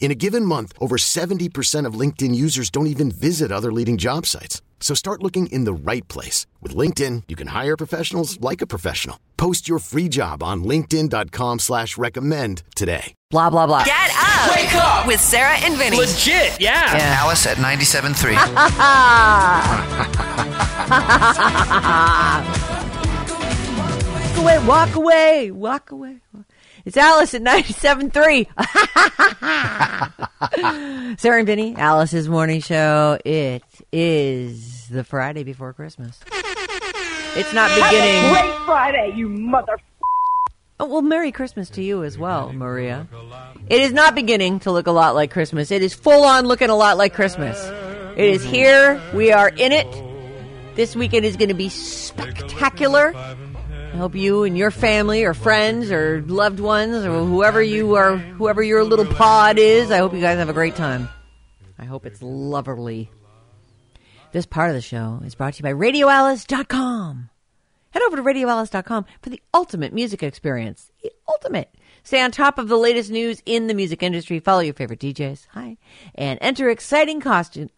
In a given month, over 70% of LinkedIn users don't even visit other leading job sites. So start looking in the right place. With LinkedIn, you can hire professionals like a professional. Post your free job on linkedin.com slash recommend today. Blah, blah, blah. Get up! Wake up! With Sarah and Vinnie. Legit, yeah. Yeah. Alice at 97.3. Walk away, walk away, walk away. It's Alice at 97.3. Sarah and Vinnie, Alice's morning show. It is the Friday before Christmas. It's not beginning. Great Friday, you mother. Oh, well, Merry Christmas to you as well, Maria. It is not beginning to look a lot like Christmas. It is full on looking a lot like Christmas. It is here. We are in it. This weekend is going to be spectacular. I hope you and your family or friends or loved ones or whoever you are, whoever your little pod is, I hope you guys have a great time. I hope it's lovely. This part of the show is brought to you by RadioAlice.com. Head over to RadioAlice.com for the ultimate music experience. The ultimate. Stay on top of the latest news in the music industry. Follow your favorite DJs. Hi. And enter exciting costume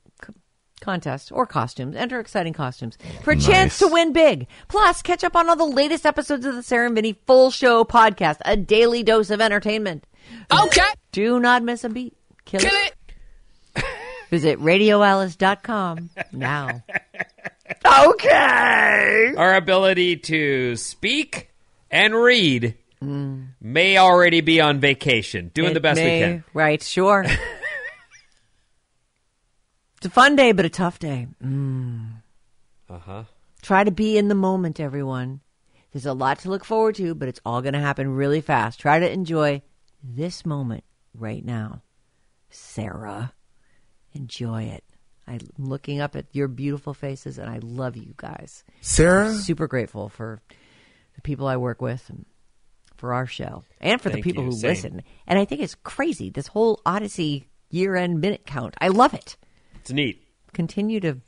c- contests or costumes. Enter exciting costumes for a chance to win big. Plus, catch up on all the latest episodes of the Sarah and Vinnie Full Show podcast. A daily dose of entertainment. Okay. Do not miss a beat. Kill, Kill it. it. Visit RadioAlice.com now. Okay. Our ability to speak and read mm. may already be on vacation, doing It the best may- we can. Right, sure. it's a fun day, but a tough day. Mm. Uh huh. Try to be in the moment, everyone. There's a lot to look forward to, but it's all going to happen really fast. Try to enjoy this moment right now. Sarah, enjoy it. I'm looking up at your beautiful faces, and I love you guys. Sarah? Super grateful for the people I work with and for our show and for the people you. who Same. listen. And I think it's crazy, this whole Audacy year end minute count. I love it. It's neat. Continue to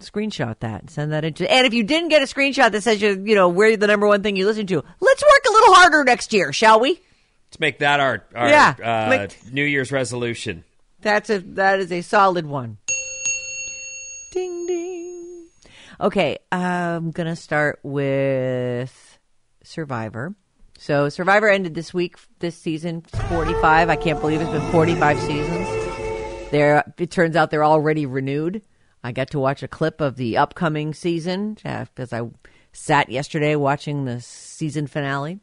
screenshot that and send that into. And if you didn't get a screenshot that says you, you know, we're the number one thing you listen to, let's work a little harder next year, shall we? Let's make that our, our Yeah, uh, New Year's resolution. That's a that is a solid one. Ding ding. Okay, I'm gonna start with Survivor. So Survivor ended this week. This season, 45. I can't believe it's been 45 seasons. There, it turns out they're already renewed. I got to watch a clip of the upcoming season uh, because I sat yesterday watching the season finale.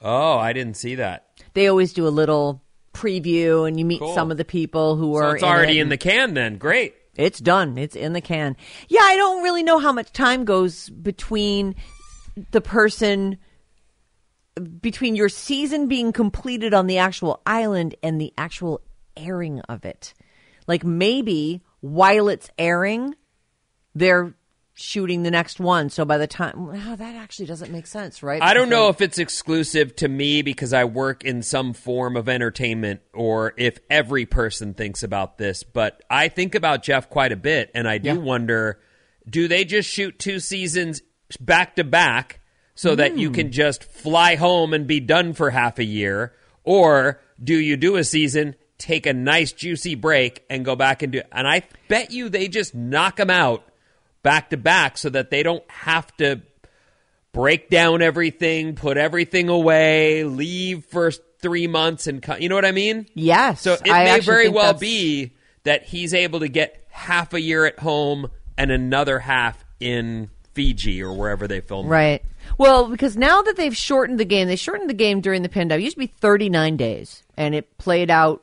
Oh, I didn't see that. They always do a little preview, and you meet Cool. some of the people who So are it's already it. in the can then. Great. It's done. It's in the can. Yeah, I don't really know how much time goes between the person between your season being completed on the actual island and the actual airing of it. Like maybe while it's airing, they're shooting the next one. So by the time wow, that actually doesn't make sense, right? I don't know if it's exclusive to me because I work in some form of entertainment or if every person thinks about this, but I think about Jeff quite a bit and I do Yeah. wonder do they just shoot two seasons back to back so that you Hmm. can just fly home and be done for half a year or do you do a season take a nice juicy break and go back and do and I bet you they just knock them out back to back so that they don't have to break down everything, put everything away, leave for three months, and co- you know what I mean. Yes. So it I may very well that's- be that he's able to get half a year at home and another half in Fiji or wherever they filmed. Right. Well, because now that they've shortened the game, they shortened the game during the pandemic. It used to be 39 days, and it played out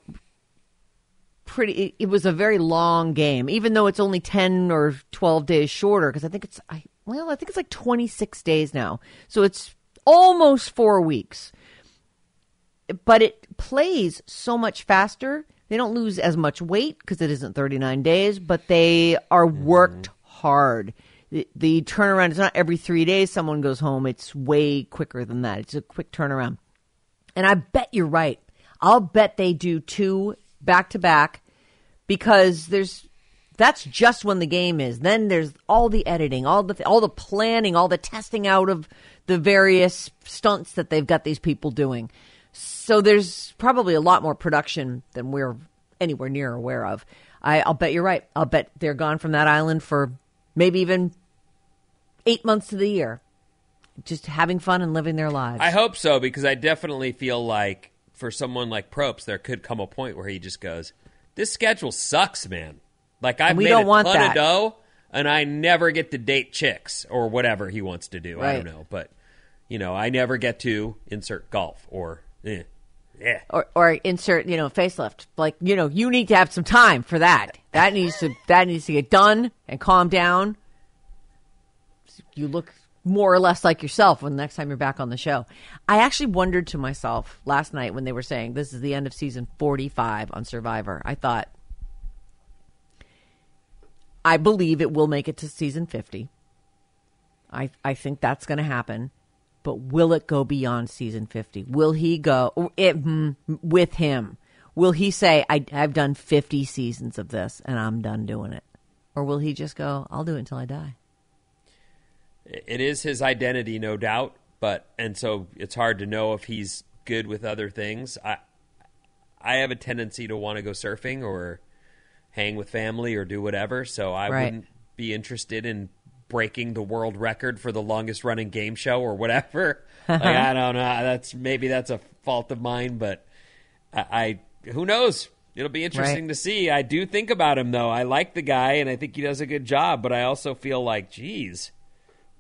pretty. It, was a very long game, even though it's only 10 or 12 days shorter. Because I think it's, I, well, I think it's like 26 days now. So it's almost four weeks. But it plays so much faster. They don't lose as much weight because it isn't 39 days, but they are worked hard the, the turnaround is not every three days someone goes home. It's way quicker than that. It's a quick turnaround. And I bet you're right. I'll bet they do two back to back because there's that's just when the game is. Then there's all the editing, all the all the planning, all the testing out of the various stunts that they've got these people doing. So there's probably a lot more production than we're anywhere near aware of. I, I'll bet you're right. I'll bet they're gone from that island for maybe even eight months of the year, just having fun and living their lives. I hope so because I definitely feel like for someone like Probst, there could come a point where he just goes, "This schedule sucks, man. Like I've we made don't a want ton that. of dough, and I never get to date chicks or whatever he wants to do. I don't know, but you know, I never get to insert golf or eh, yeah." or, or insert, you know, facelift. Like, you know, you need to have some time for that. That needs to that needs to get done and calm down. You look more or less like yourself when the next time you're back on the show. I actually wondered to myself last night when they were saying this is the end of season 45 on Survivor. I thought I believe it will make it to season 50. I I think that's going to happen. But will it go beyond season 50? Will he go it, mm, with him? Will he say, I, I've done 50 seasons of this and I'm done doing it? Or will he just go, I'll do it until I die? It is his identity, no doubt, but and so it's hard to know if he's good with other things. I I have a tendency to want to go surfing or hang with family or do whatever, so I Right. wouldn't be interested in breaking the world record for the longest running game show or whatever. like, I don't know. That's maybe that's a fault of mine, but I, I who knows. It'll be interesting Right. to see. I do think about him though. I like the guy and I think he does a good job, but I also feel like, geez,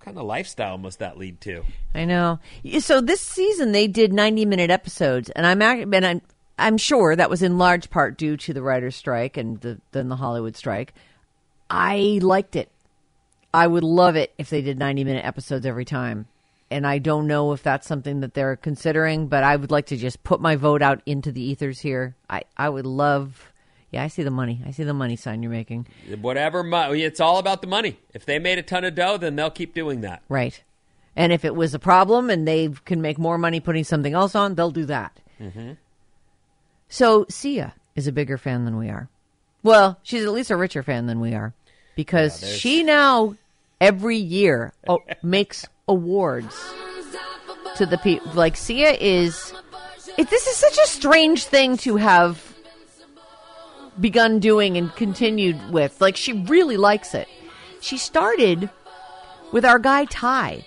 kind of lifestyle must that lead to? I know. So this season they did 90 minute episodes and I'm and I'm I'm sure that was in large part due to the writers strike and the, then the Hollywood strike. I liked it. I would love it if they did 90 minute episodes every time. And I don't know if that's something that they're considering, but I would like to just put my vote out into the ethers here. I, I would love, yeah, I see the money. I see the money sign you're making. Whatever, mo- it's all about the money. If they made a ton of dough, then they'll keep doing that. Right. And if it was a problem and they can make more money putting something else on, they'll do that. Mm-hmm. So Sia is a bigger fan than we are. Well, she's at least a richer fan than we are because she now every year oh, makes awards to the people. Like Sia is. It, this is such a strange thing to have begun doing and continued with. Like she really likes it. She started with our guy Tai.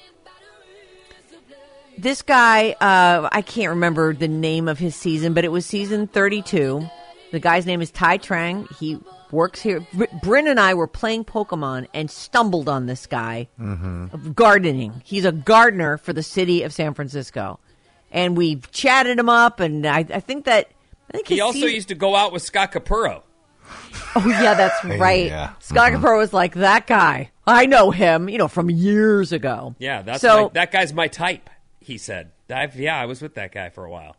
This guy, uh, I can't remember the name of his season, but it was season 32. The guy's name is Tai Trang. He works here. Br- Bryn and I were playing Pokemon and stumbled on this guy of gardening. He's a gardener for the city of San Francisco. And we chatted him up, and I, I think that. I think He also season- used to go out with Scott Capurro. Oh yeah, that's right. Yeah. Scott Capurro was like that guy. I know him, you know, from years ago. Yeah, that's so. my, that guy's my type. He said, I've, "Yeah, I was with that guy for a while."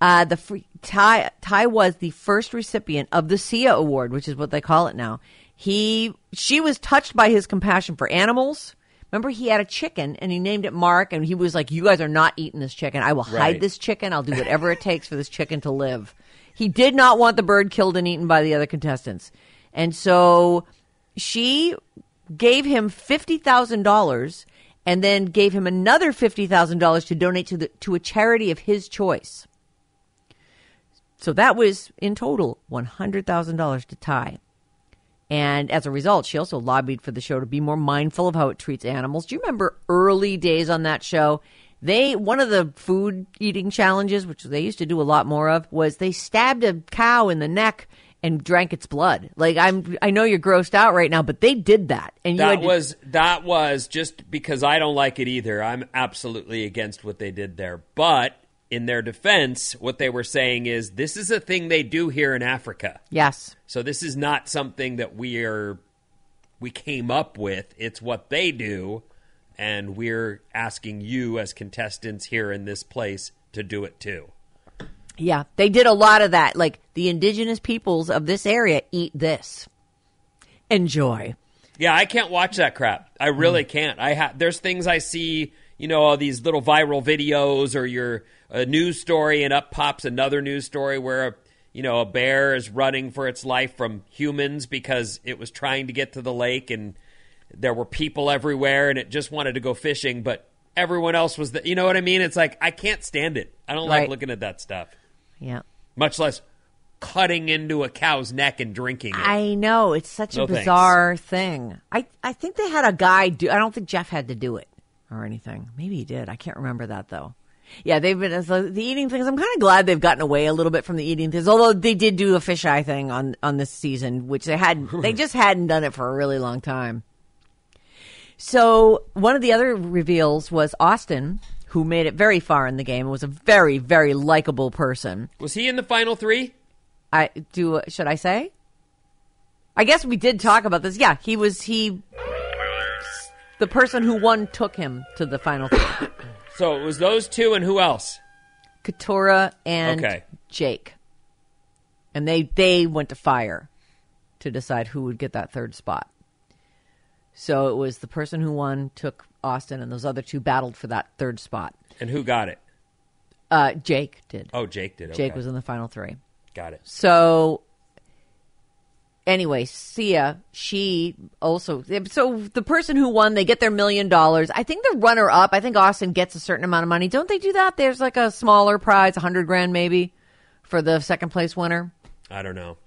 uh, the free, Tai Tai was the first recipient of the Sia Award, which is what they call it now. He she was touched by his compassion for animals. Remember, he had a chicken and he named it Mark, and he was like, "You guys are not eating this chicken. I will Right. hide this chicken. I'll do whatever it takes for this chicken to live." He did not want the bird killed and eaten by the other contestants, and so she gave him fifty thousand dollars and then gave him another fifty thousand dollars to donate to the to a charity of his choice. So that was in total one hundred thousand dollars to Tai. And as a result, she also lobbied for the show to be more mindful of how it treats animals. Do you remember early days on that show? They one of the food eating challenges, which they used to do a lot more of, was they stabbed a cow in the neck and drank its blood. Like I'm, I know you're grossed out right now, but they did that, and you That to- was that was just because I don't like it either. I'm absolutely against what they did there. But in their defense, what they were saying is this is a thing they do here in Africa. yes, So this is not something that we are we came up with. It's what they do, and we're asking you as contestants here in this place to do it too. yeah, they did a lot of that. Like the indigenous peoples of this area eat this. Enjoy. Yeah, I can't watch that crap. I really mm. can't. I ha- there's things I see, you know, all these little viral videos or your a news story, and up pops another news story where you know a bear is running for its life from humans because it was trying to get to the lake and there were people everywhere and it just wanted to go fishing, but everyone else was the, you know what I mean? It's like I can't stand it. I don't like looking at that stuff, Yeah. much less cutting into a cow's neck and drinking it. I know it's such a No thanks. bizarre thing. I I think they had a guy do. I don't think Jeff had to do it or anything. Maybe he did. I can't remember that though. Yeah, they've been so the eating things. I'm kind of glad they've gotten away a little bit from the eating things. Although they did do a fisheye thing on on this season, which they hadn't. they just hadn't done it for a really long time. So one of the other reveals was Austin, who made it very far in the game and was a very very likable person. was he in the final three? I do. Should I say? I guess we did talk about this. Yeah, he was he. The person who won took him to the final. three. So it was those two and who else? Katurah and Okay. Jake, and they they went to fire to decide who would get that third spot. So it was the person who won took Austin, and those other two battled for that third spot. And who got it? Uh, Jake did. Oh, Jake did. Jake was in the final three. Got it. So anyway, Sia, she also so the person who won, they get their million dollars. I think the runner up, I think Austin gets a certain amount of money. Don't they do that? There's like a smaller prize, a hundred grand maybe, for the second place winner. I don't know.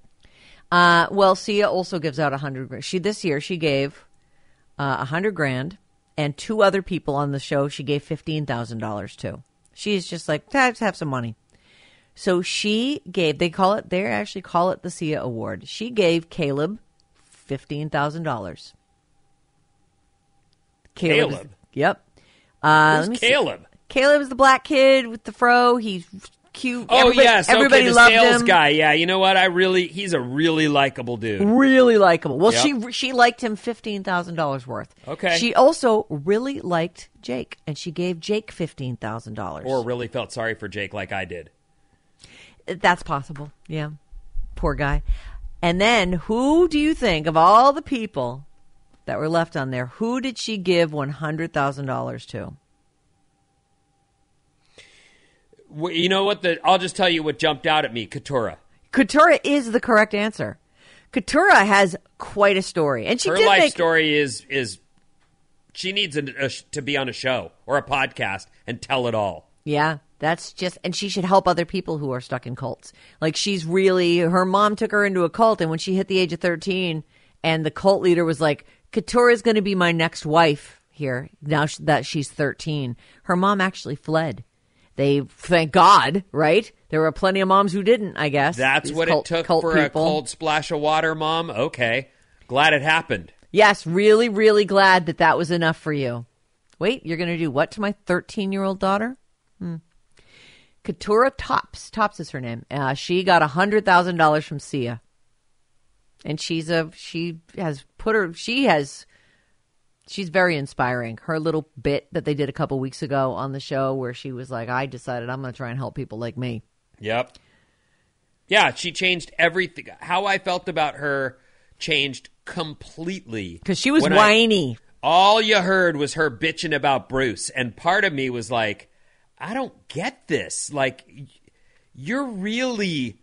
Uh, well, Sia also gives out a hundred grand. She this year she gave uh, a hundred grand, and two other people on the show she gave fifteen thousand dollars to. She's just like, let's have some money. So she gave. They call it. They actually call it the Sia Award. She gave Kaleb fifteen thousand dollars. Kaleb? Yep. Uh, Who's see. Kaleb? Kaleb is the black kid with the fro. He's cute. Oh everybody, yes, everybody okay, the loved sales him. guy. Yeah, you know what? I really, he's a really likable dude. really likable. Well, Yep. she she liked him fifteen thousand dollars worth. Okay. She also really liked Jake, and she gave Jake fifteen thousand dollars. Or really felt sorry for Jake like I did. That's possible. Yeah, poor guy. And then, who do you think of all the people that were left on there? Who did she give one hundred thousand dollars to? Wh- You know what? The I'll just tell you what jumped out at me. Katurah. Katurah is the correct answer. Katurah has quite a story, and she Her life make story is is she needs a, a to be on a show or a podcast and tell it all. Yeah, that's just, and she should help other people who are stuck in cults. Like she's really, her mom took her into a cult, and when she hit the age of 13, and the cult leader was like, Katurah's going to be my next wife here now that she's 13, her mom actually fled. They, thank God, right? There were plenty of moms who didn't, I guess. That's These what cult- it took for a cold splash of water, Mom. Okay, glad it happened. Yes, really, really glad that that was enough for you. Wait, you're going to do what to my 13 year old daughter? Hmm. Katurah Topps. Topps is her name. Uh, she got $100,000 from Sia. And she's a, she has put her, she has, she's very inspiring. Her little bit that they did a couple weeks ago on the show where she was like, I decided I'm going to try and help people like me. Yep. Yeah, she changed everything. How I felt about her changed completely. Because she was when I- whiny. all you heard was her bitching about Bruce, and part of me was like, I don't get this. Like, you're really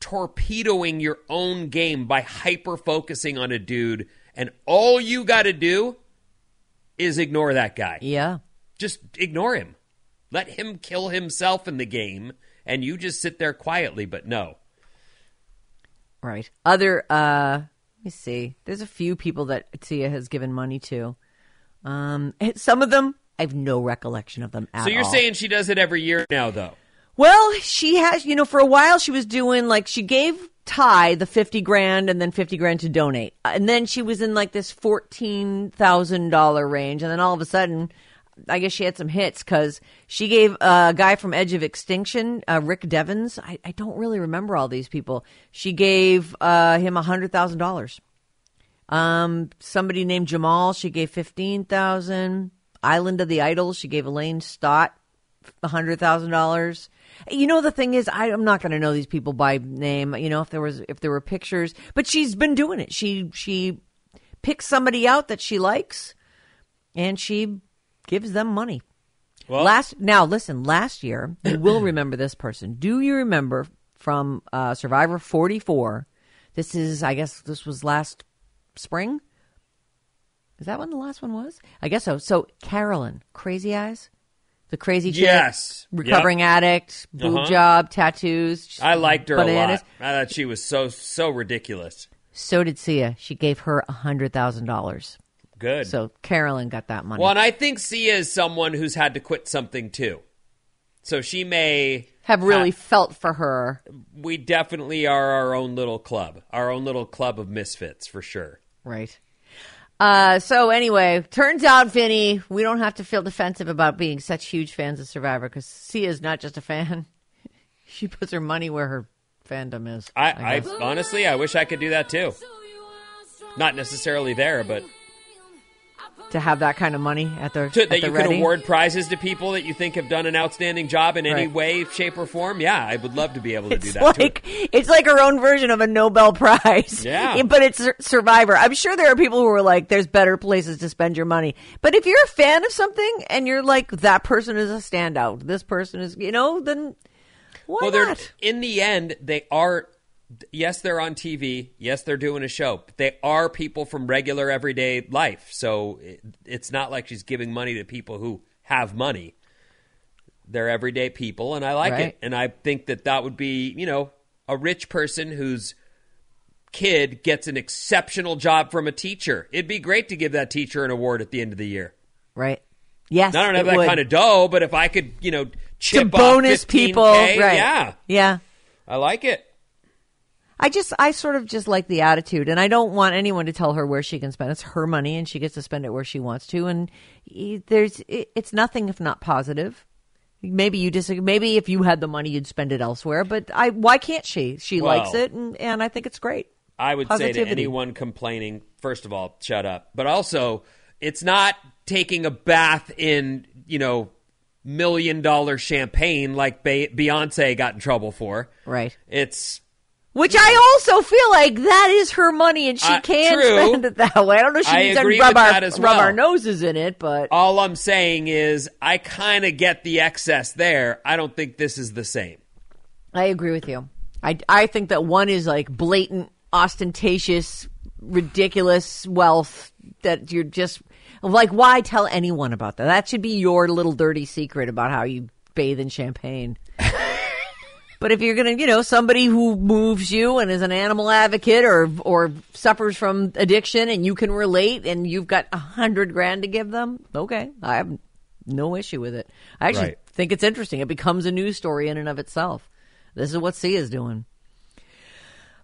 torpedoing your own game by hyper focusing on a dude, and all you got to do is ignore that guy. yeah. Just ignore him. Let him kill himself in the game, and you just sit there quietly. But no. Right. Other uh let me see. There's a few people that Sia has given money to. Um some of them I have no recollection of them at all. So you're all. saying she does it every year now, though? Well, she has, you know, for a while she was doing like she gave Tai the 50 grand and then 50 grand to donate. And then she was in like this $14,000 range. And then all of a sudden, I guess she had some hits because she gave a guy from Edge of Extinction, uh, Rick Devens. I, I don't really remember all these people. She gave uh, him $100,000. Um, somebody named Jamal, she gave 15000 Island of the Idols, she gave Elaine Stott $100,000. You know the thing is I, I'm not going to know these people by name. You know if there was if there were pictures, but she's been doing it. She she picks somebody out that she likes, and she gives them money. Well, last now listen. Last year you will remember this person. Do you remember from uh, Survivor 44? This is I guess this was last spring. Is that when the last one was? I guess so. So Carolyn, Crazy Eyes, the crazy chick, Yes. recovering addict, boob Uh-huh. job, tattoos. I liked her bananas. a lot. I thought she was so so ridiculous. So did Sia. She gave her a hundred thousand dollars. Good. So Carolyn got that money. well, and I think Sia is someone who's had to quit something too. So she may Have really ha- felt for her. we definitely are our own little club, our own little club of misfits for sure. Right. Uh, so anyway, turns out, Vinnie, we don't have to feel defensive about being such huge fans of Survivor because Sia's not just a fan. she puts her money where her fandom is. I, I, guess. honestly, I wish I could do that too. Not necessarily there, but to have that kind of money at their to, at that the you ready. can award prizes to people that you think have done an outstanding job in any Right. way, shape, or form. Yeah, I would love to be able to do It's that. too. it's like our own version of a Nobel Prize. Yeah. but it's Survivor. I'm sure there are people who are like, "There's better places to spend your money." But if you're a fan of something and you're like, "That person is a standout," this person is, you know, then why well, not? in the end they are. Yes, they're on TV. Yes, they're doing a show. But they are people from regular everyday life. So it, it's not like she's giving money to people who have money. They're everyday people, and I like Right. it. And I think that that would be, you know, a rich person whose kid gets an exceptional job from a teacher. It'd be great to give that teacher an award at the end of the year. Right? Yes, I don't have that would. kind of dough, but if I could, you know, to chip bonus off 15K, people, right? Yeah, yeah. I like it. I just, I sort of just like the attitude, and I don't want anyone to tell her where she can spend. It's her money, and she gets to spend it where she wants to. And there's, it's nothing if not positive. Maybe you disagree. Maybe if you had the money, you'd spend it elsewhere. But I, why can't she? She Well- likes it, and, and I think it's great. I would say to anyone complaining, first of all, shut up. But also, it's not taking a bath in, you know, million dollar champagne like Beyonce got in trouble for. Right. It's Which I also feel like that is her money, and she Uh, can true. spend it that way. I don't know. if She I needs to rub our rub well. our noses in it, but all I'm saying is I kind of get the excess there. I don't think this is the same. I agree with you. I, I think that one is like blatant, ostentatious, ridiculous wealth that you're just like, why tell anyone about that? That should be your little dirty secret about how you bathe in champagne. but if you're gonna, you know, somebody who moves you and is an animal advocate or or suffers from addiction and you can relate and you've got a hundred grand to give them, okay, I have no issue with it. I actually Right. think it's interesting. It becomes a news story in and of itself. This is what Sia is doing.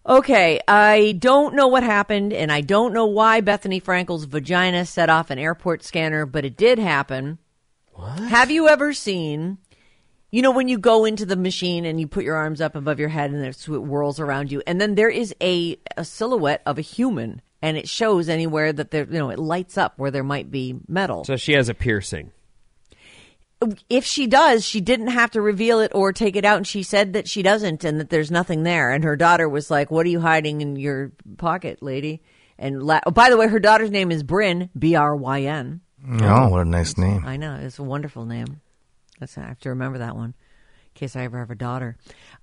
Okay, I don't know what happened, and I don't know why Bethenny Frankel's vagina set off an airport scanner, but it did happen. What? Have you ever seen, you know, when you go into the machine and you put your arms up above your head and it whirls around you, and then there is a, a silhouette of a human, and it shows anywhere that there, you know, it lights up where there might be metal So she has a piercing. if she does, she didn't have to reveal it or take it out, and she said that she doesn't, and that there's nothing there. And her daughter was like, "What are you hiding in your pocket, lady?" And la- oh, by the way, her daughter's name is Bryn, B R Y N. Oh, what a nice name. I know it's a wonderful name. That's I have to remember that one in case I ever have a daughter.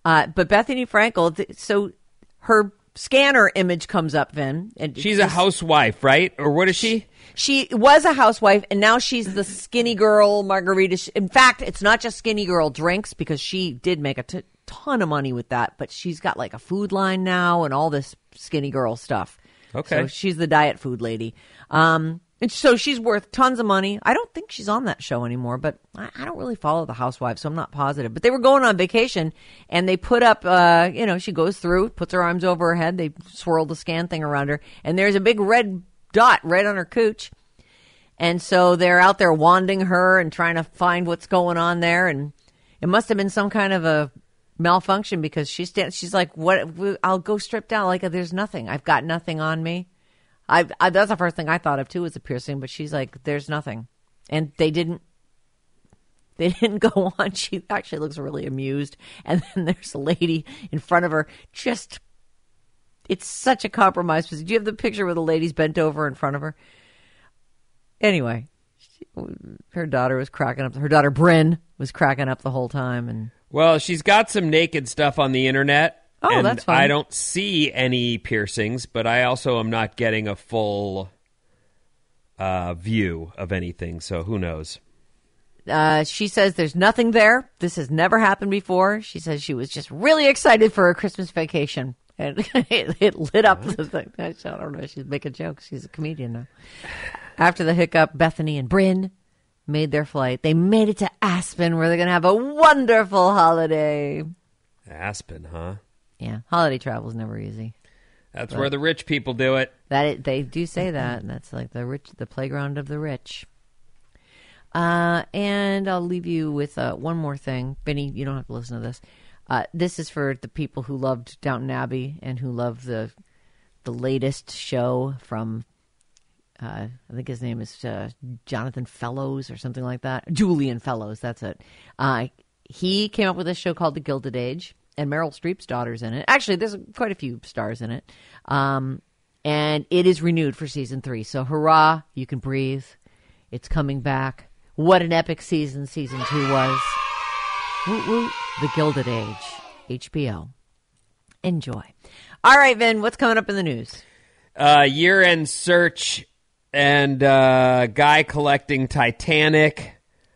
Uh, but Bethenny Frankel, th- so her scanner image comes up, Vin, and She's a housewife, right? Or what is she? she was a housewife and now she's the skinny girl margarita in fact it's not just skinny girl drinks because she did make a t- ton of money with that but she's got like a food line now and all this skinny girl stuff Okay. so she's the diet food lady um And so she's worth tons of money. I don't think she's on that show anymore, but I, I don't really follow the housewives, so I'm not positive. But they were going on vacation and they put up, uh, you know, she goes through, puts her arms over her head, they swirl the scan thing around her, and there's a big red dot right on her cooch. And so they're out there wanding her and trying to find what's going on there. And it must have been some kind of a malfunction because she stands, she's like, what, I'll go strip down. Like, there's nothing. I've got nothing on me. I, I that's the first thing I thought of too was a piercing, but she's like, there's nothing. And they didn't, they didn't go on. She actually looks really amused. And then there's a lady in front of her just, it's such a compromise. Do you have the picture where the lady's bent over in front of her? Anyway, she, her daughter was cracking up. Her daughter Bryn was cracking up the whole time, and Well, she's got some naked stuff on the internet. Oh, and that's fine. I don't see any piercings, but I also am not getting a full uh, view of anything. So who knows? uh, she says there's nothing there. This has never happened before. She says she was just really excited for her Christmas vacation, and it, it lit up the thing. I don't know. She's making jokes. She's a comedian now. After the hiccup, Bethenny and Bryn made their flight. They made it to Aspen, where they're going to have a wonderful holiday. Aspen, huh? Yeah, holiday travel is never easy. That's where the rich people do it. That it, they do say that. That's like the rich, the playground of the rich. Uh, and I'll leave you with uh, one more thing, Vinnie. You don't have to listen to this. Uh, this is for the people who loved Downton Abbey and who love the the latest show from. Uh, I think his name is uh, Jonathan Fellowes or something like that. Julian Fellowes, that's it. Uh, he came up with a show called The Gilded Age, and Meryl Streep's daughter's in it. Actually, there's quite a few stars in it. Um, and it is renewed for season three. So hurrah, you can breathe. It's coming back. What an epic season season two was. The Gilded Age. HBO. Enjoy. All right, Vin, what's coming up in the news? Uh, year end search and uh, guy collecting Titanic,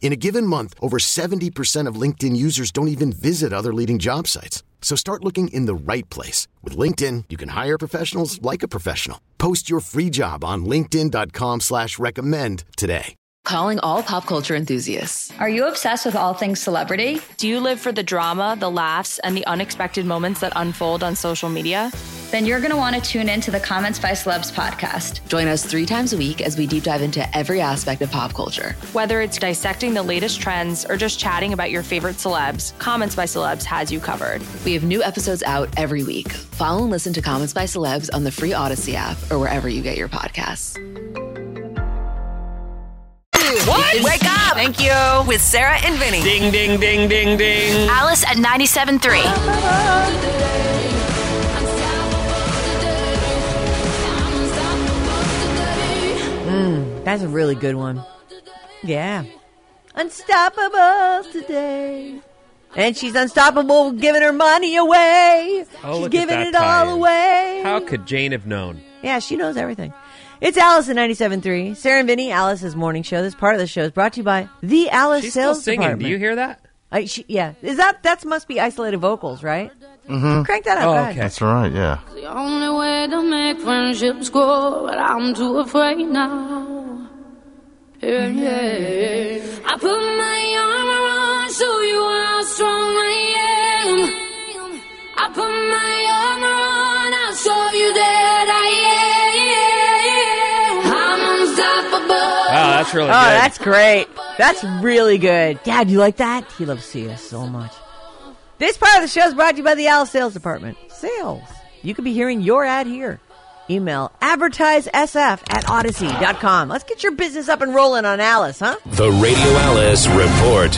In a given month, over 70% of LinkedIn users don't even visit other leading job sites. So start looking in the right place. With LinkedIn, you can hire professionals like a professional. Post your free job on linkedin.com slash recommend today. Calling all pop culture enthusiasts. Are you obsessed with all things celebrity? Do you live for the drama, the laughs, and the unexpected moments that unfold on social media? Then you're going to want to tune in to the Comments by Celebs podcast. Join us three times a week as we deep dive into every aspect of pop culture. Whether it's dissecting the latest trends or just chatting about your favorite celebs, Comments by Celebs has you covered. We have new episodes out every week. Follow and listen to Comments by Celebs on the free Audacy app or wherever you get your podcasts. What? Wake up! Thank you. With Sarah and Vinnie. Ding, ding, ding, ding, ding. Alice at 97.3. Mm, that's a really good one. Yeah. Unstoppable today. And she's unstoppable giving her money away. Oh, she's giving it all tie-in. away. How could Jane have known? Yeah, she knows everything. It's Alice at 97.3. Sarah and Vinnie, Alice's morning show. This part of the show is brought to you by the Alice She's still Sales singing. Department. Do you hear that? I, she, yeah. Is that, that must be isolated vocals, right? Mm-hmm. Crank that up. Oh, okay. That's right, yeah. The only way to make friendships grow, but I'm too afraid now. Yeah, yeah. I put my armor on, show you how strong I am. I put my armor on, I'll show you that I am. I'm unstoppable. Wow, that's really Oh, good. that's great. That's really good. Dad, you like that? He loves Sia so much. This part of the show is brought to you by the Alice Sales Department. Sales. You could be hearing your ad here. Email advertisesf at audacy.com. Let's get your business up and rolling on Alice, huh? The Radio Alice Report.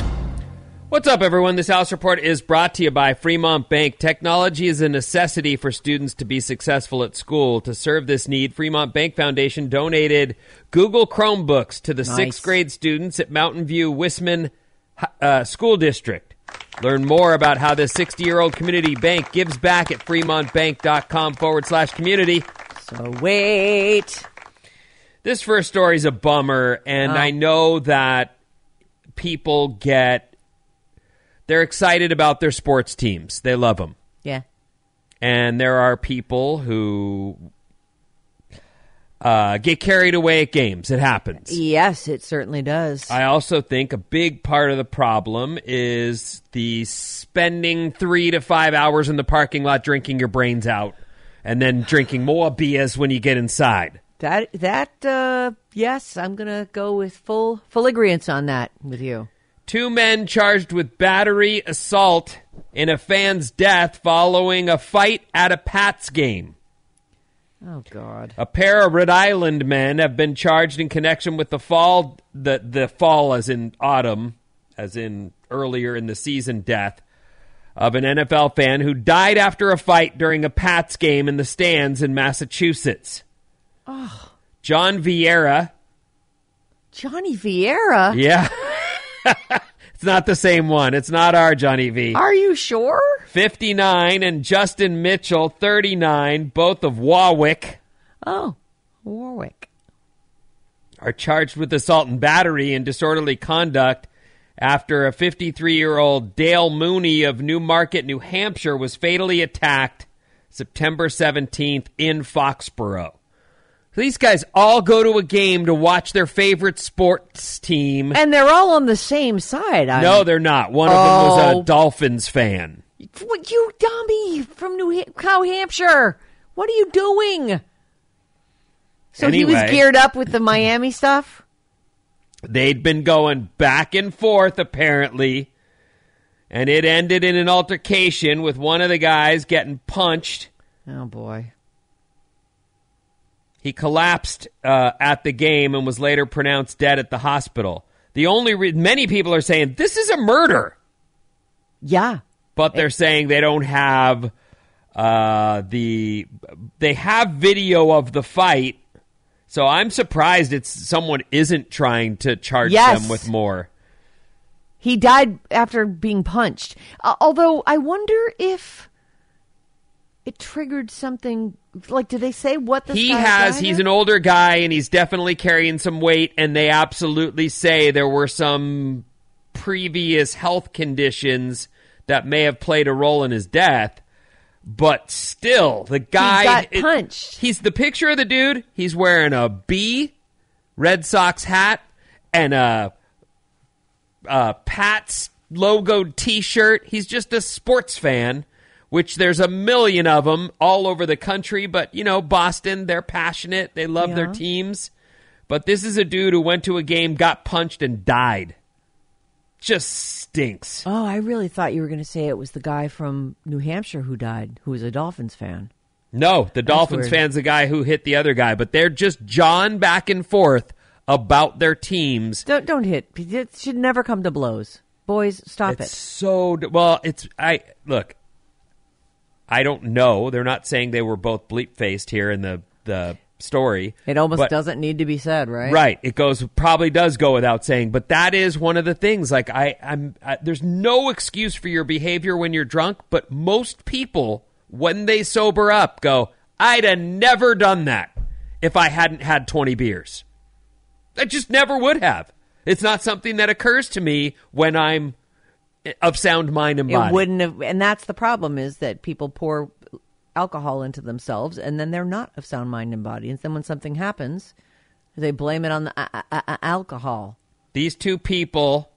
What's up, everyone? This Alice Report is brought to you by Fremont Bank. Technology is a necessity for students to be successful at school. To serve this need, Fremont Bank Foundation donated Google Chromebooks to the Nice. sixth grade students at Mountain View Whisman uh, School District. Learn more about how this 60 year old community bank gives back at fremontbank.com forward slash community. So wait. This first story is a bummer, and Oh. I know that people get they're excited about their sports teams. They love them. Yeah. And there are people who uh, get carried away at games. It happens. Yes, it certainly does. I also think a big part of the problem is the spending three to five hours in the parking lot drinking your brains out and then drinking more beers when you get inside. That that uh yes, I'm gonna go with full full agreement on that with you. Two men charged with battery assault in a fan's death following a fight at a Pats game. Oh God. A pair of Rhode Island men have been charged in connection with the fall the the fall as in autumn, as in earlier in the season death of an NFL fan who died after a fight during a Pats game in the stands in Massachusetts. Oh. John Vieira, Johnny Vieira? yeah. it's not the same one. It's not our Johnny V. Are you sure? 59 and Justin Mitchell 39, both of Warwick. Oh. Warwick. are charged with assault and battery and disorderly conduct after a 53 year old Dale Mooney of Newmarket, New Hampshire, was fatally attacked September 17th in Foxborough. So these guys all go to a game to watch their favorite sports team. And they're all on the same side. I'm, no, they're not. One of them was Oh. a Dolphins fan. What, you dummy from New Ham- Cow Hampshire. What are you doing? So he was geared up with the Miami stuff? They'd been going back and forth, apparently, and it ended in an altercation with one of the guys getting punched. Oh boy. He collapsed uh, at the game and was later pronounced dead at the hospital. The only re- many people are saying this is a murder, Yeah. but they're saying they don't have uh, the they have video of the fight. So I'm surprised it's someone isn't trying to charge Yes. them with more. He died after being punched. Uh, although I wonder if it triggered something. Like, did they say what this he has he's of? an older guy and he's definitely carrying some weight and they absolutely say there were some previous health conditions that may have played a role in his death but still the guy got it- punched. he's the picture of the dude he's wearing a b red sox hat and a uh, Pat's logoed T-shirt. He's just a sports fan, which there's a million of them all over the country. But you know, Boston, they're passionate. They love their teams. But this is a dude who went to a game, got punched, and died. Just stinks. Oh, I really thought you were going to say it was the guy from New Hampshire who died, who was a Dolphins fan. No, the Dolphins fan's the guy who hit the other guy, but they're just jawing back and forth about their teams. Don't don't hit. It should never come to blows. Boys, stop it's it. so well. It's I look. I don't know. They're not saying they were both bleep faced here in the the story. It almost but- doesn't need to be said, right? Right. It goes probably does go without saying, but that is one of the things. Like I, I'm I, there's no excuse for your behavior when you're drunk, but most people when they sober up go, I'd have never done that if I hadn't had 20 beers. I just never would have. It's not something that occurs to me when I'm of sound mind and body. It wouldn't have, and that's the problem is that people pour alcohol into themselves, and then they're not of sound mind and body. And then when something happens, they blame it on the a- a- alcohol. These two people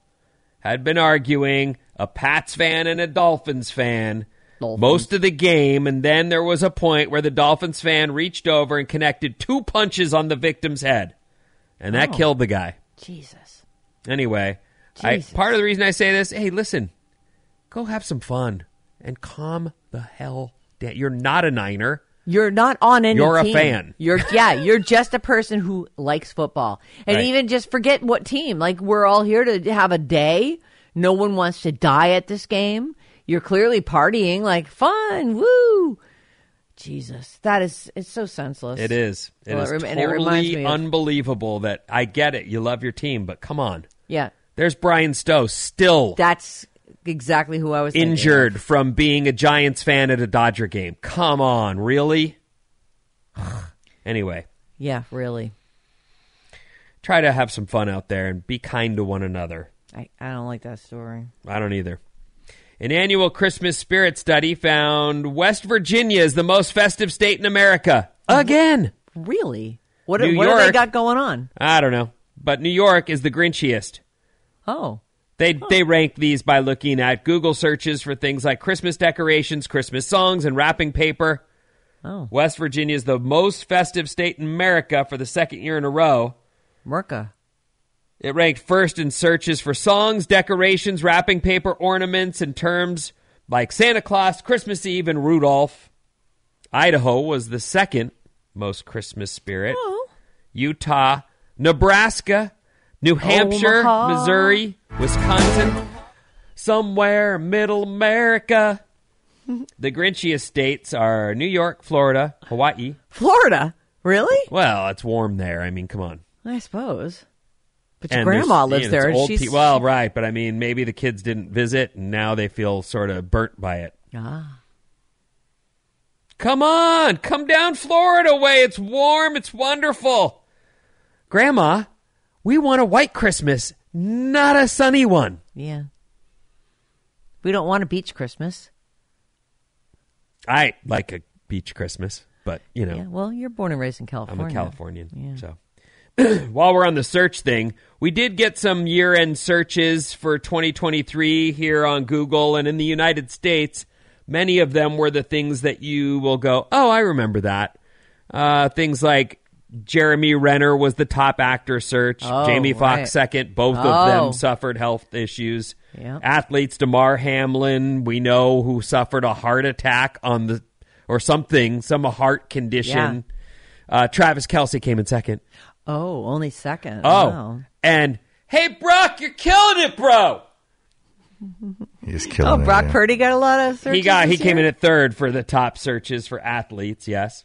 had been arguing, a Pats fan and a Dolphins fan, Dolphins. most of the game, and then there was a point where the Dolphins fan reached over and connected two punches on the victim's head. And that Oh. killed the guy. Jesus. Anyway, I, part of the reason I say this, hey, listen, go have some fun. and calm the hell down. You're not a Niner. You're not on any You're a team. fan. You're yeah, you're just a person who likes football. And Right. even just forget what team. Like we're all here to have a day. No one wants to die at this game. You're clearly partying like fun. Woo. Jesus. That is it's so senseless. It is. It Well, is it rem- it totally of- unbelievable that I get it. You love your team, but come on. Yeah. There's Bryan Stow still That's exactly who I was injured from being a Giants fan at a Dodger game. Come on, really? anyway, Yeah, really. try to have some fun out there and be kind to one another. I, I don't like that story. I don't either. An annual Christmas spirit study found West Virginia is the most festive state in America. Again. Really? What, New what do they got going on? I don't know. But New York is the Grinchiest. Oh. They they rank these by looking at Google searches for things like Christmas decorations, Christmas songs, and wrapping paper. Oh. West Virginia is the most festive state in America for the second year in a row. Merca. It ranked first in searches for songs, decorations, wrapping paper, ornaments, and terms like Santa Claus, Christmas Eve, and Rudolph. Idaho was the second most Christmas spirit. Oh. Utah, Nebraska, New Hampshire, Omaha. Missouri, Wisconsin, somewhere middle America. The Grinchiest states are New York, Florida, Hawaii. Florida? Really? Well, it's warm there. I mean, come on. I suppose. But your And grandma lives you know, there. and she's pe- well, right, but I mean, maybe the kids didn't visit, and now they feel sort of burnt by it. Ah. Come on, come down Florida way. It's warm. It's wonderful. Grandma, we want a white Christmas, not a sunny one. Yeah. We don't want a beach Christmas. I like a beach Christmas, but you know, Yeah. Well, you're born and raised in California. I'm a Californian. Yeah. So while we're on the search thing, we did get some year end searches for 2023 here on Google and in the United States. Many of them were the things that you will go, oh, I remember that. Uh, things like Jeremy Renner was the top actor search, Oh, Jamie Foxx right. second. Both of Oh. them suffered health issues. Yeah. Athletes, Damar Hamlin, we know who suffered a heart attack on the or something, some heart condition. Uh, Travis Kelce came in second. Oh, only second. Oh, Wow. and hey, Brock, you're killing it, bro. He's killing Oh, it. Brock yeah. Purdy got a lot of searches. he got he this came in at third for the top searches for athletes. Yes,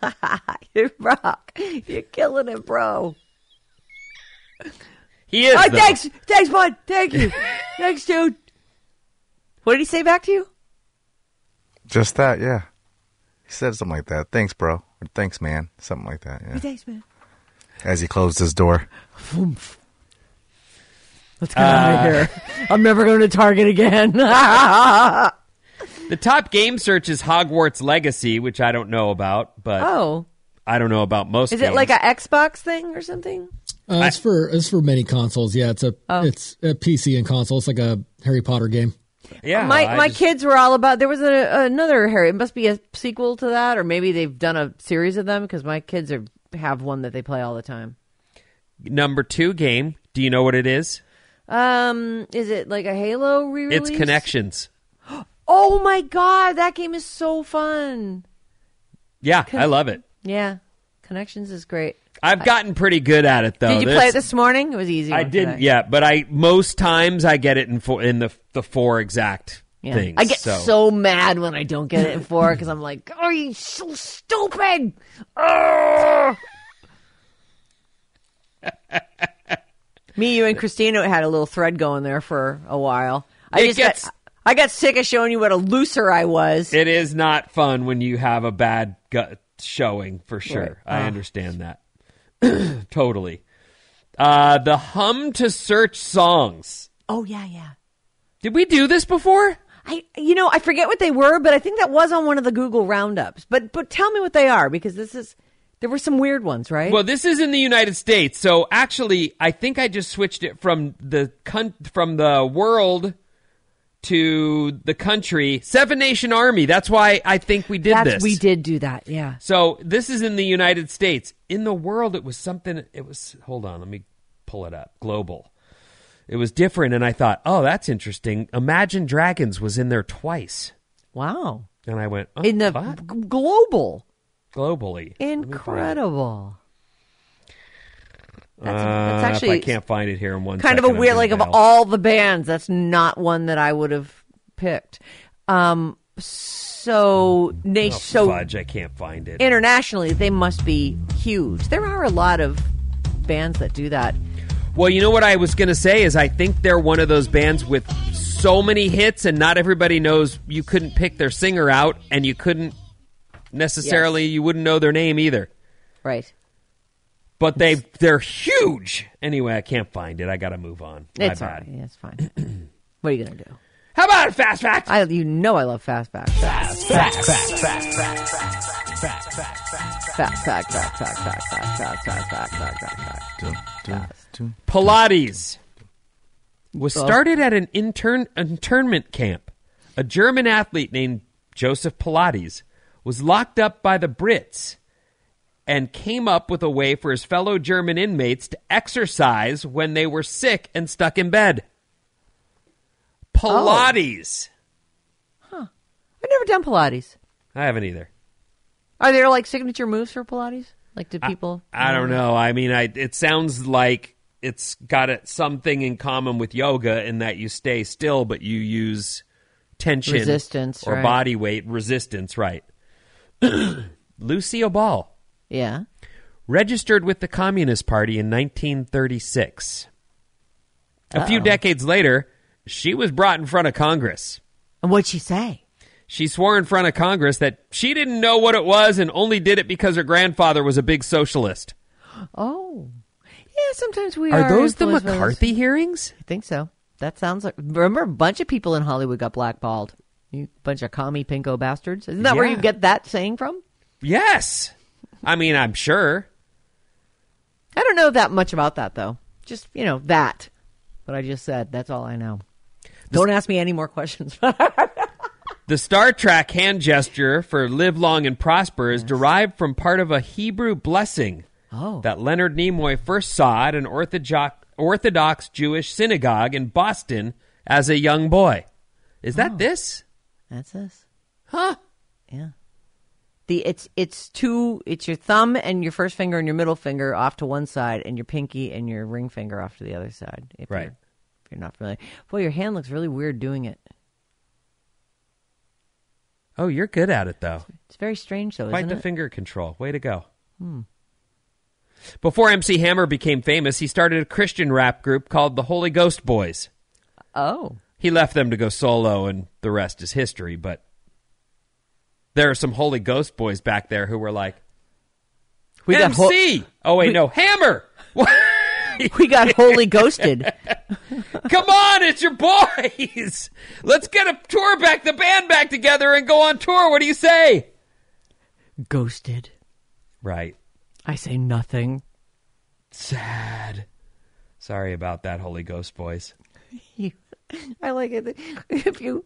Brock, you're killing it, bro. he is. Oh, though. thanks, thanks, bud. Thank you. thanks, dude. What did he say back to you? Just that, yeah. He said something like that. Thanks, bro. Or thanks, man. Something like that, yeah. Thanks, man. As he closed his door. Let's get out of here. I'm never going to Target again. The top game search is Hogwarts Legacy, which I don't know about, but oh, I don't know about most. is it games. like a Xbox thing or something? Uh, it's for it's for many consoles. Yeah, it's a Oh. it's a PC and console. It's like a Harry Potter game. yeah? my I my just- kids were all about. There was a, another Harry. It must be a sequel to that, or maybe they've done a series of them because my kids are have one that they play all the time. number two game. Do you know what it is? Um, is it like a Halo re-release? It's Connections. Oh my god, that game is so fun. Yeah, I love it. Yeah, Connections is great. I've gotten pretty good at it though. Did you This- play it this morning? It was easy. I didn't today. yet, but I most times I get it in four, in the the four exact Yeah. things. I get so. mad when I don't get it in four because I'm like, "Oh, you so stupid!" Me, you, and Christina had a little thread going there for a while. I It just gets- got, I got sick of showing you what a loser I was. It is not fun when you have a bad gut showing for sure. Right. I Ah. understand that totally. Uh, the hum to search songs. oh yeah, yeah. Did we do this before? I, you know, I forget what they were, but I think that was on one of the Google roundups. But, but tell me what they are because this is there were some weird ones, right? Well, this is in the United States, so actually, I think I just switched it from the con- from the world to the country. Seven Nation Army. That's why I think we did That's, this. we did do that. Yeah. So this is in the United States. In the world, it was something. It was. Hold on, let me pull it up. Global. It was different, and I thought, oh, that's interesting. Imagine Dragons was in there twice. Wow. And I went, oh, In the what? global. globally. Let me find it. Incredible. That's, Uh, that's actually I can't find it here in one. kind of a second, weird, like of all the bands, that's not one that I would have picked. Um, so, na- Oh, so fudge! I can't find it. internationally, they must be huge. There are a lot of bands that do that. Well, you know what I was going to say is I think they're one of those bands with so many hits, and not everybody knows. You couldn't pick their singer out, and you couldn't necessarily. You wouldn't know their name either. Right. But they they're huge. Anyway, I can't find it. I got to move on. My It's all bad. right. Yeah, it's fine. what are you gonna do? How about a fast fact? I, you know, I love fast facts. Fast Fact, fact, fact, fact, fact, fact, fact, fact. fact, fact, fact, fact, fact, fact, fact, fact, fact, fact, fact. Dun, dun, dun. Pilates was Oh. started at an intern internment camp. A German athlete named Joseph Pilates was locked up by the Brits and came up with a way for his fellow German inmates to exercise when they were sick and stuck in bed. Pilates. Huh. I've never done Pilates. I haven't either. Are there like signature moves for Pilates? Like, did people? I don't know. I mean, I it sounds like it's got something in common with yoga in that you stay still, but you use tension, Resistance, or right. body weight resistance. Right. Lucille Ball Yeah. registered with the Communist Party in 1936. A few Uh-oh. decades later, she was brought in front of Congress. And what'd she say? She swore in front of Congress that she didn't know what it was and only did it because her grandfather was a big socialist. Oh, yeah. Sometimes we are. Are those the influenced by this. McCarthy hearings? I think so. That sounds like. Remember, a bunch of people in Hollywood got blackballed. You bunch of commie pinko bastards. Isn't that where you get that saying from? Yes. I mean, I'm sure. I don't know that much about that though. Just you know that. What I just said. That's all I know. Don't ask me any more questions. The Star Trek hand gesture for live long and prosper is derived from part of a Hebrew blessing oh, that Leonard Nimoy first saw at an Orthodox, Orthodox Jewish synagogue in Boston as a young boy. Is that oh. this? that's this. Huh? Yeah. The it's it's two. It's your thumb and your first finger and your middle finger off to one side, and your pinky and your ring finger off to the other side. If Right. You're, if you're not familiar, boy, your hand looks really weird doing it. Oh, you're good at it, though. It's very strange, though, Quite the it? finger control. Way to go. Hmm. Before MC Hammer became famous, he started a Christian rap group called the Holy Ghost Boys. Oh, He left them to go solo, and the rest is history. But there are some Holy Ghost boys back there who were like, we got ho- MC. oh wait, no, Hammer. we got holy ghosted. Come on, it's your boys. Let's get a tour back, the band back together, and go on tour. What do you say? ghosted. Right. I say nothing. Sad. Sorry about that, Holy Ghost boys. You, I like it. If you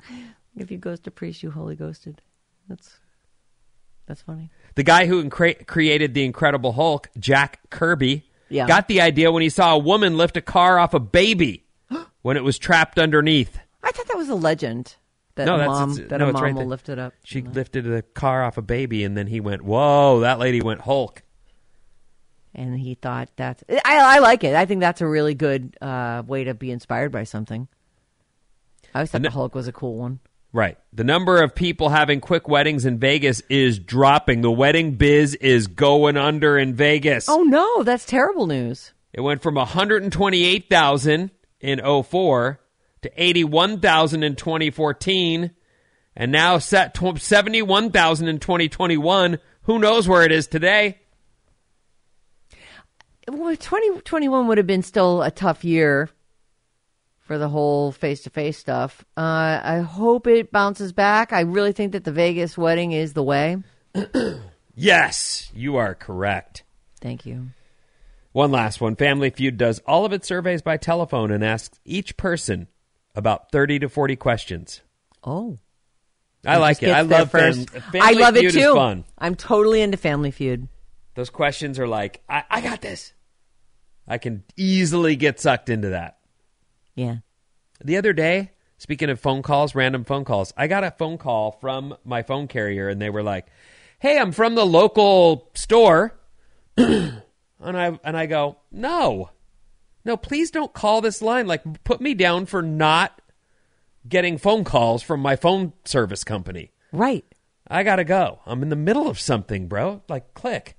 if you ghost a priest, you holy ghosted. That's that's funny. The guy who incre- created the Incredible Hulk, Jack Kirby, Yeah. got the idea when he saw a woman lift a car off a baby when it was trapped underneath. I thought that was a legend that No, a mom that no, a mom right will lift it up. She lifted the car off a baby, and then he went, "Whoa!" That lady went Hulk. and he thought that's I, I like it. I think that's a really good uh, way to be inspired by something. I always thought And the- Hulk was a cool one. Right. The number of people having quick weddings in Vegas is dropping. The wedding biz is going under in Vegas. Oh no, that's terrible news. It went from 128,000 in 04 to 81,000 in 2014 and now set to 71,000 in 2021. Who knows where it is today? Well, 2021 would have been still a tough year for the whole face to face stuff. Uh, I hope it bounces back. I really think that the Vegas wedding is the way. Yes, you are correct. Thank you. One last one. Family Feud does all of its surveys by telephone and asks each person about 30 to 40 questions. Oh. I like it. I love first. fam- Family I love Feud it too. I'm totally into Family Feud. Those questions are like, I, I got this. I can easily get sucked into that. Yeah. The other day, Speaking of phone calls, random phone calls, I got a phone call from my phone carrier, and they were like, "Hey, I'm from the local store," and I and I go, "No, no, please don't call this line. Like, put me down for not getting phone calls from my phone service company. Right. I gotta go. I'm in the middle of something, bro. Like, click."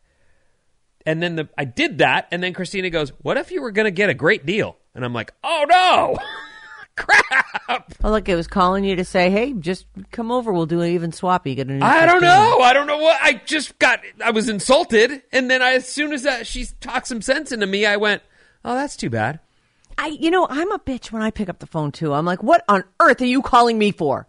And then the I did that, and then Christina goes, "What if you were going to get a great deal?" And I'm like, "Oh no, crap!" Oh, look, it was calling you to say, "Hey, just come over. We'll do an even swap. You get a new." I don't 15." know. I don't know what. I just got. I was insulted, and then I, as soon as that she talked some sense into me, I went, "Oh, that's too bad." I, you know, I'm a bitch when I pick up the phone too. I'm like, "What on earth are you calling me for?"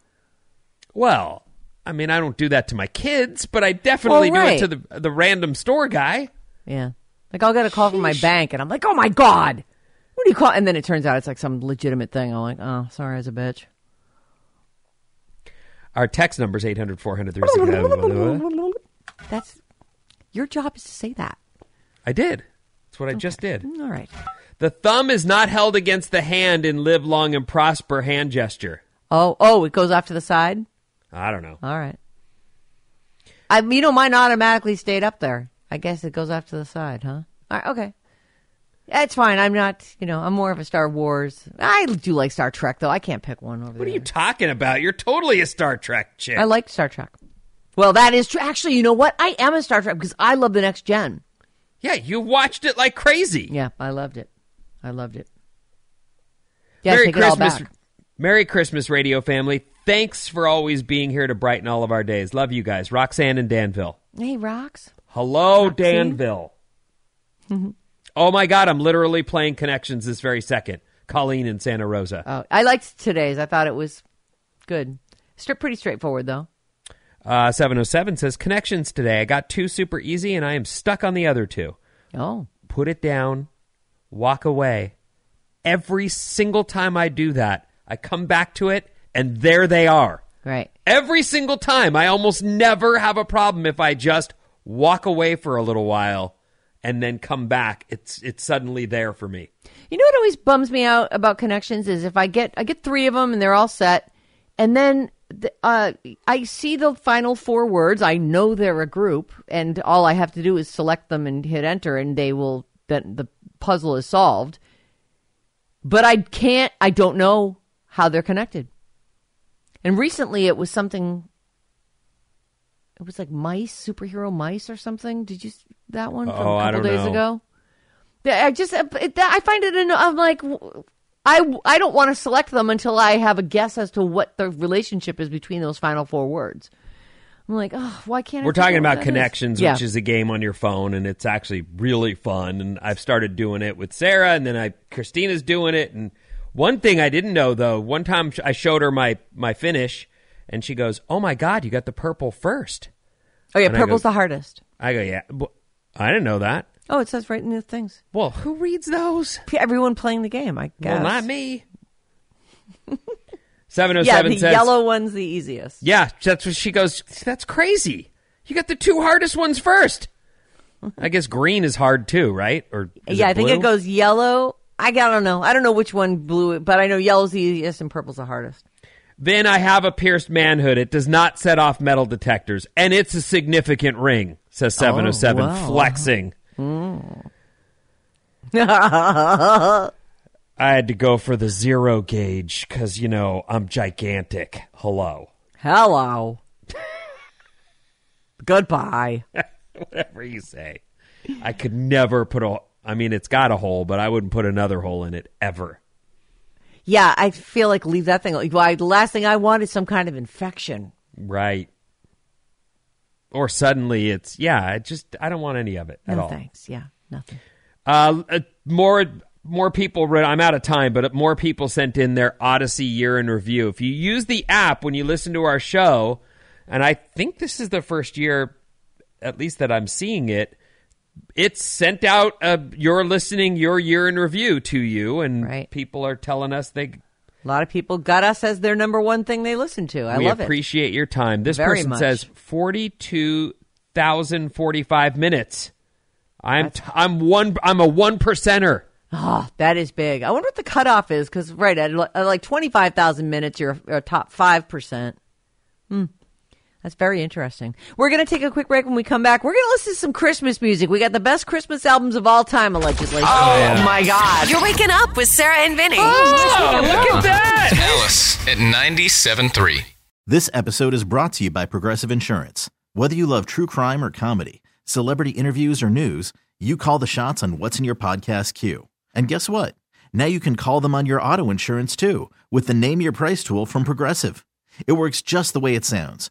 Well, I mean, I don't do that to my kids, but I definitely Well, right. do it to the the random store guy. Yeah. Like I'll get a call from my bank and I'm like, oh my God. Do you call and then it turns out it's like some legitimate thing. I'm like, oh, sorry, as a bitch. Our text number is 800 400 360. That's your job is to say that. I did. That's what I just did. Mm, all right. The thumb is not held against the hand in live long and prosper hand gesture. Oh, oh, it goes off to the side? I don't know. All right. I you know mine automatically stayed up there. I guess it goes off to the side, huh? All right, okay. That's fine. I'm not, you know, I'm more of a Star Wars. I do like Star Trek though. I can't pick one over What are you talking about? You're totally a Star Trek chick. I like Star Trek. Well, that is true. Actually, you know what? I am a Star Trek because I love the next gen. yeah, you watched it like crazy. Yeah, I loved it. I loved it. Yeah, Merry take it all Christmas. back. Merry Christmas, radio family. Thanks for always being here to brighten all of our days. Love you guys. Roxanne and Danville. Hey, rocks. Hello, Danville. oh my God, I'm literally playing connections this very second. Colleen in Santa Rosa. Oh, I liked today's. I thought it was good. Stri- pretty straightforward though. Uh, 707 says, Connections today. I got two super easy and I am stuck on the other two. Oh, Put it down, walk away. Every single time I do that, I come back to it and there they are. right. Every single time. I almost never have a problem if I just walk away for a little while and then come back. It's it's suddenly there for me. You know what always bums me out about connections is if I get I get three of them and they're all set, and then the, uh, I see the final four words. I know they're a group, and all I have to do is select them and hit enter, and they will. Then the puzzle is solved. But I can't. I don't know how they're connected. And recently, it was something. It was like mice, superhero mice, or something. Did you that one from Oh, a I couple don't days know. ago? I just uh, it, I find it. I'm like, I I don't want to select them until I have a guess as to what the relationship is between those final four words. I'm like, oh, why can't I We're talking about is? Connections, Yeah. which is a game on your phone, and it's actually really fun. And I've started doing it with Sarah, and then I Christina's doing it. And one thing I didn't know though, one time I showed her my my finish, and she goes, "Oh my god, you got the purple first. Oh yeah, And I go- purple's the hardest. I go, "Yeah, but I didn't know that." Oh, it says right in the things. Well, who reads those? Everyone playing the game, I guess. Well, not me. Seven oh Yeah, seven the says, yellow one's the easiest. Yeah, that's what she goes. That's crazy. You got the two hardest ones first. I guess green is hard too, right? Or is yeah, I think blue? it goes yellow. I, I don't know. I don't know which one blue, but I know yellow's the easiest and purple's the hardest. Then I have a pierced manhood. It does not set off metal detectors, and it's a significant ring. Says seven oh, oh seven, wow. flexing. Oh. I had to go for the zero gauge because you know I'm gigantic. Hello, Hello. Goodbye. whatever you say. I could never put a. I mean, it's got a hole, but I wouldn't put another hole in it ever. Yeah, I feel like leave that thing. Why? The last thing I want is some kind of infection. Right. Or suddenly it's yeah. I just I don't want any of it at No all. thanks. Yeah, nothing. Uh, uh, more more people. Read, I'm out of time, but more people sent in their Audacy year in review. If you use the app when you listen to our show, and I think this is the first year, at least that I'm seeing it. It's sent out uh, your listening your year in review to you, and Right. people are telling us they A lot of people got us as their number one thing they listen to. I we love it. I appreciate your time. This Very person much. says forty-two thousand forty-five minutes. I'm t- I'm one I'm a one percenter. Oh, that is big. I wonder what the cutoff is because, right, at, li- at like 25,000 minutes, you're a top 5%. Hmm. That's very interesting. We're going to take a quick break when we come back. We're going to listen to some Christmas music. We got the best Christmas albums of all time, allegedly. Oh, oh my God. You're waking up with Sarah and Vinnie. Oh, oh look at that. Alice at 97.3. This episode is brought to you by Progressive Insurance. Whether you love true crime or comedy, celebrity interviews or news, you call the shots on what's in your podcast queue. And guess what? Now you can call them on your auto insurance too with the Name Your Price tool from Progressive. It works just the way it sounds.